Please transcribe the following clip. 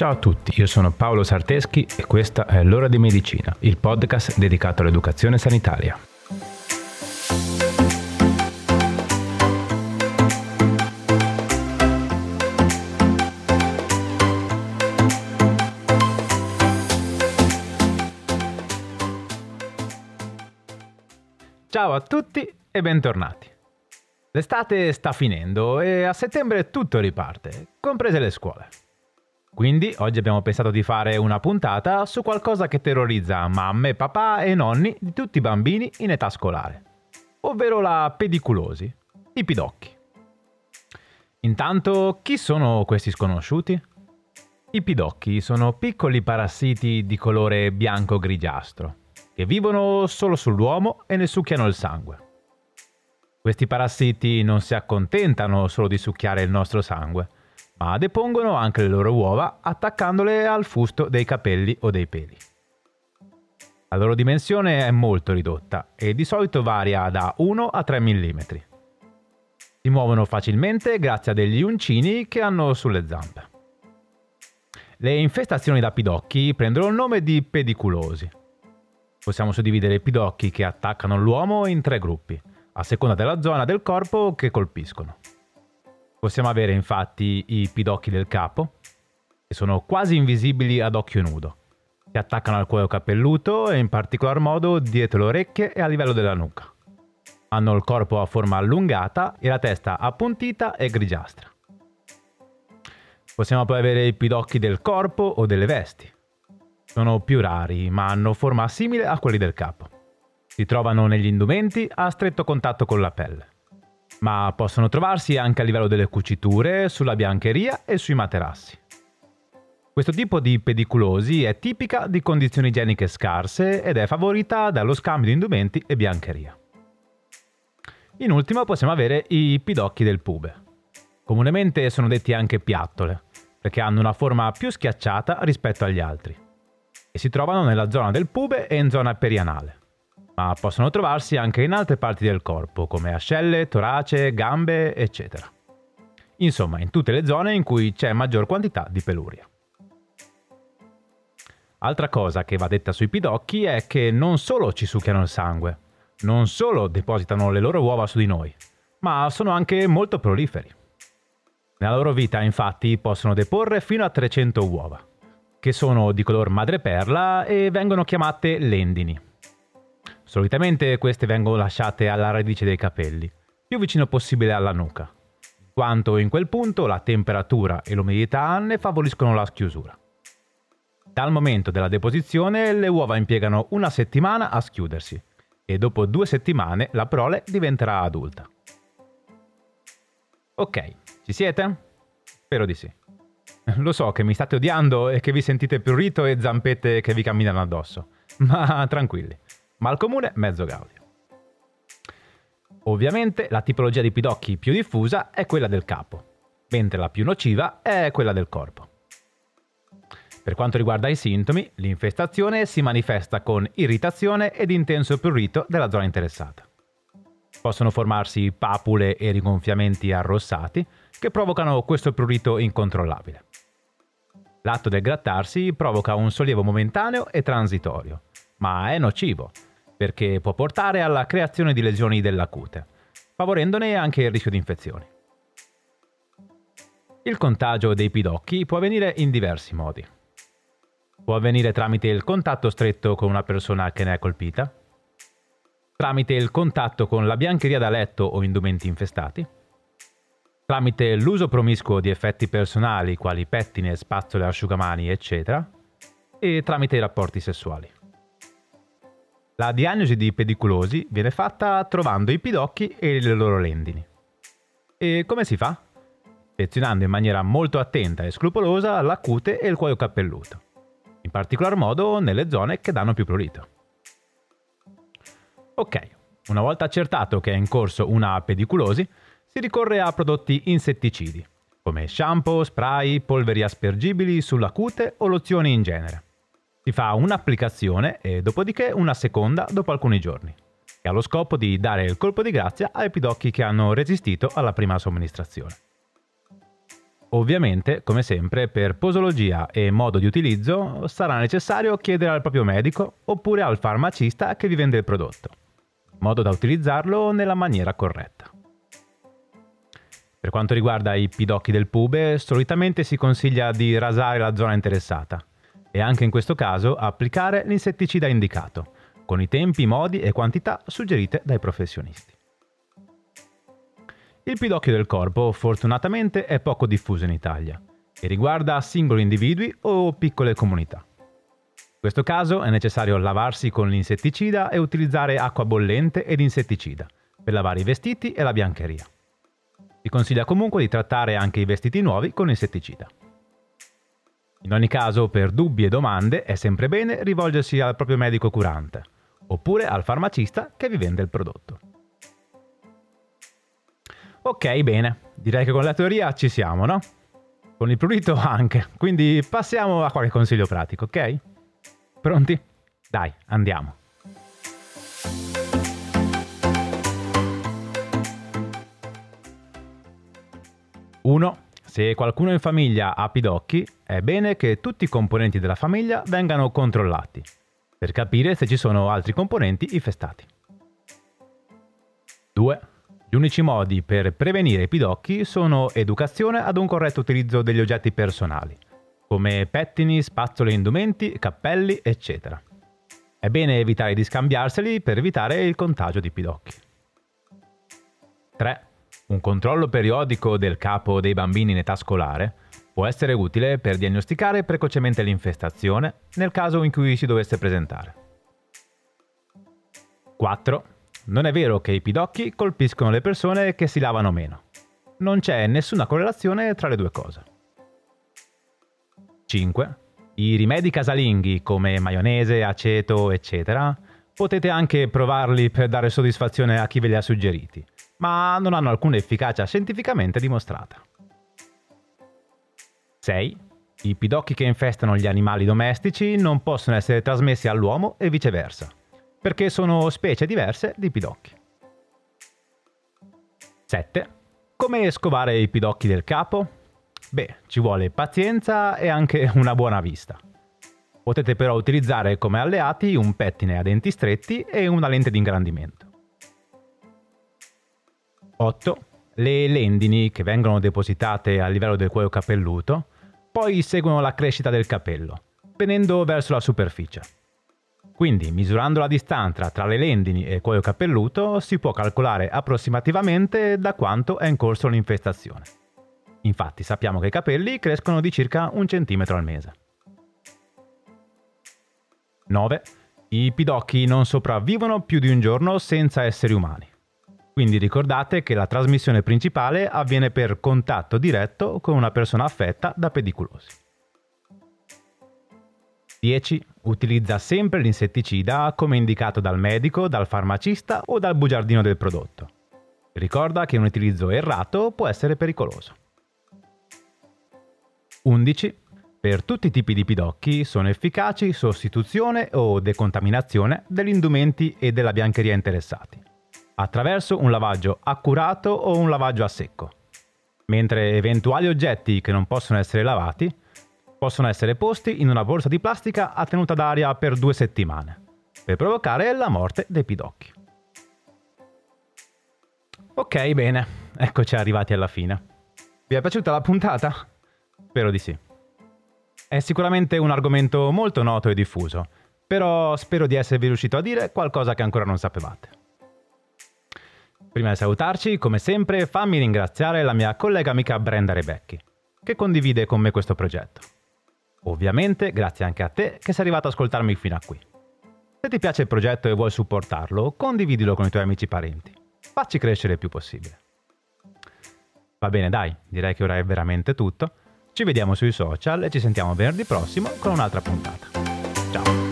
Ciao a tutti, io sono Paolo Sarteschi e questa è L'ora di medicina, il podcast dedicato all'educazione sanitaria. Ciao a tutti e bentornati. L'estate sta finendo e a settembre tutto riparte, comprese le scuole. Quindi oggi abbiamo pensato di fare una puntata su qualcosa che terrorizza mamme, papà e nonni di tutti i bambini in età scolare, ovvero la pediculosi, i pidocchi. Intanto, chi sono questi sconosciuti? I pidocchi sono piccoli parassiti di colore bianco-grigiastro, che vivono solo sull'uomo e ne succhiano il sangue. Questi parassiti non si accontentano solo di succhiare il nostro sangue, ma depongono anche le loro uova attaccandole al fusto dei capelli o dei peli. La loro dimensione è molto ridotta e di solito varia da 1 a 3 mm. Si muovono facilmente grazie a degli uncini che hanno sulle zampe. Le infestazioni da pidocchi prendono il nome di pediculosi. Possiamo suddividere i pidocchi che attaccano l'uomo in tre gruppi, a seconda della zona del corpo che colpiscono. Possiamo avere infatti i pidocchi del capo, che sono quasi invisibili ad occhio nudo. Si attaccano al cuoio capelluto e in particolar modo dietro le orecchie e a livello della nuca. Hanno il corpo a forma allungata e la testa appuntita e grigiastra. Possiamo poi avere i pidocchi del corpo o delle vesti. Sono più rari, ma hanno forma simile a quelli del capo. Si trovano negli indumenti a stretto contatto con la pelle ma possono trovarsi anche a livello delle cuciture, sulla biancheria e sui materassi. Questo tipo di pediculosi è tipica di condizioni igieniche scarse ed è favorita dallo scambio di indumenti e biancheria. In ultimo possiamo avere i pidocchi del pube. Comunemente sono detti anche piattole, perché hanno una forma più schiacciata rispetto agli altri e si trovano nella zona del pube e in zona perianale ma possono trovarsi anche in altre parti del corpo, come ascelle, torace, gambe, eccetera. Insomma, in tutte le zone in cui c'è maggior quantità di peluria. Altra cosa che va detta sui pidocchi è che non solo ci succhiano il sangue, non solo depositano le loro uova su di noi, ma sono anche molto proliferi. Nella loro vita, infatti, possono deporre fino a 300 uova, che sono di color madreperla e vengono chiamate lendini. Solitamente queste vengono lasciate alla radice dei capelli, più vicino possibile alla nuca, quanto in quel punto la temperatura e l'umidità ne favoriscono la schiusura. Dal momento della deposizione le uova impiegano una settimana a schiudersi e dopo due settimane la prole diventerà adulta. Ok, ci siete? Spero di sì. Lo so che mi state odiando e che vi sentite più rito e zampette che vi camminano addosso, ma tranquilli ma al comune mezzo gaudio. Ovviamente la tipologia di pidocchi più diffusa è quella del capo, mentre la più nociva è quella del corpo. Per quanto riguarda i sintomi, l'infestazione si manifesta con irritazione ed intenso prurito della zona interessata. Possono formarsi papule e rigonfiamenti arrossati che provocano questo prurito incontrollabile. L'atto del grattarsi provoca un sollievo momentaneo e transitorio, ma è nocivo perché può portare alla creazione di lesioni della cute, favorendone anche il rischio di infezioni. Il contagio dei pidocchi può avvenire in diversi modi. Può avvenire tramite il contatto stretto con una persona che ne è colpita, tramite il contatto con la biancheria da letto o indumenti infestati, tramite l'uso promiscuo di effetti personali quali pettine, spazzole, asciugamani, eccetera, e tramite i rapporti sessuali. La diagnosi di pediculosi viene fatta trovando i pidocchi e le loro lendini. E come si fa? Selezionando in maniera molto attenta e scrupolosa la cute e il cuoio cappelluto, in particolar modo nelle zone che danno più prurito. Ok, una volta accertato che è in corso una pediculosi, si ricorre a prodotti insetticidi, come shampoo, spray, polveri aspergibili sulla cute o lozioni in genere. Si fa un'applicazione e dopodiché una seconda dopo alcuni giorni, che ha lo scopo di dare il colpo di grazia ai pidocchi che hanno resistito alla prima somministrazione. Ovviamente, come sempre, per posologia e modo di utilizzo sarà necessario chiedere al proprio medico oppure al farmacista che vi vende il prodotto, in modo da utilizzarlo nella maniera corretta. Per quanto riguarda i pidocchi del pube, solitamente si consiglia di rasare la zona interessata e anche in questo caso applicare l'insetticida indicato, con i tempi, modi e quantità suggerite dai professionisti. Il pidocchio del corpo fortunatamente è poco diffuso in Italia e riguarda singoli individui o piccole comunità. In questo caso è necessario lavarsi con l'insetticida e utilizzare acqua bollente ed insetticida per lavare i vestiti e la biancheria. Si consiglia comunque di trattare anche i vestiti nuovi con insetticida. In ogni caso, per dubbi e domande è sempre bene rivolgersi al proprio medico curante oppure al farmacista che vi vende il prodotto. Ok, bene, direi che con la teoria ci siamo, no? Con il prurito anche, quindi passiamo a qualche consiglio pratico, ok? Pronti? Dai, andiamo. Uno, se qualcuno in famiglia ha pidocchi, è bene che tutti i componenti della famiglia vengano controllati per capire se ci sono altri componenti infestati. 2. Gli unici modi per prevenire i pidocchi sono educazione ad un corretto utilizzo degli oggetti personali, come pettini, spazzole indumenti, cappelli, eccetera. È bene evitare di scambiarseli per evitare il contagio di pidocchi. 3. Un controllo periodico del capo dei bambini in età scolare Può essere utile per diagnosticare precocemente l'infestazione nel caso in cui si dovesse presentare. 4. Non è vero che i pidocchi colpiscono le persone che si lavano meno. Non c'è nessuna correlazione tra le due cose. 5. I rimedi casalinghi come maionese, aceto, eccetera, potete anche provarli per dare soddisfazione a chi ve li ha suggeriti, ma non hanno alcuna efficacia scientificamente dimostrata. 6. I pidocchi che infestano gli animali domestici non possono essere trasmessi all'uomo e viceversa, perché sono specie diverse di pidocchi. 7. Come scovare i pidocchi del capo? Beh, ci vuole pazienza e anche una buona vista. Potete però utilizzare come alleati un pettine a denti stretti e una lente di ingrandimento. 8. Le lendini che vengono depositate a livello del cuoio capelluto poi seguono la crescita del capello, venendo verso la superficie. Quindi, misurando la distanza tra le lendini e il cuoio capelluto, si può calcolare approssimativamente da quanto è in corso l'infestazione. Infatti sappiamo che i capelli crescono di circa un centimetro al mese. 9. I pidocchi non sopravvivono più di un giorno senza esseri umani. Quindi ricordate che la trasmissione principale avviene per contatto diretto con una persona affetta da pediculosi. 10. Utilizza sempre l'insetticida come indicato dal medico, dal farmacista o dal bugiardino del prodotto. Ricorda che un utilizzo errato può essere pericoloso. 11. Per tutti i tipi di pidocchi sono efficaci sostituzione o decontaminazione degli indumenti e della biancheria interessati attraverso un lavaggio accurato o un lavaggio a secco, mentre eventuali oggetti che non possono essere lavati possono essere posti in una borsa di plastica a tenuta d'aria per due settimane, per provocare la morte dei pidocchi. Ok, bene, eccoci arrivati alla fine. Vi è piaciuta la puntata? Spero di sì. È sicuramente un argomento molto noto e diffuso, però spero di esservi riuscito a dire qualcosa che ancora non sapevate. Prima di salutarci, come sempre, fammi ringraziare la mia collega amica Brenda Rebecchi, che condivide con me questo progetto. Ovviamente, grazie anche a te che sei arrivato ad ascoltarmi fino a qui. Se ti piace il progetto e vuoi supportarlo, condividilo con i tuoi amici e parenti. Facci crescere il più possibile. Va bene, dai, direi che ora è veramente tutto. Ci vediamo sui social e ci sentiamo venerdì prossimo con un'altra puntata. Ciao!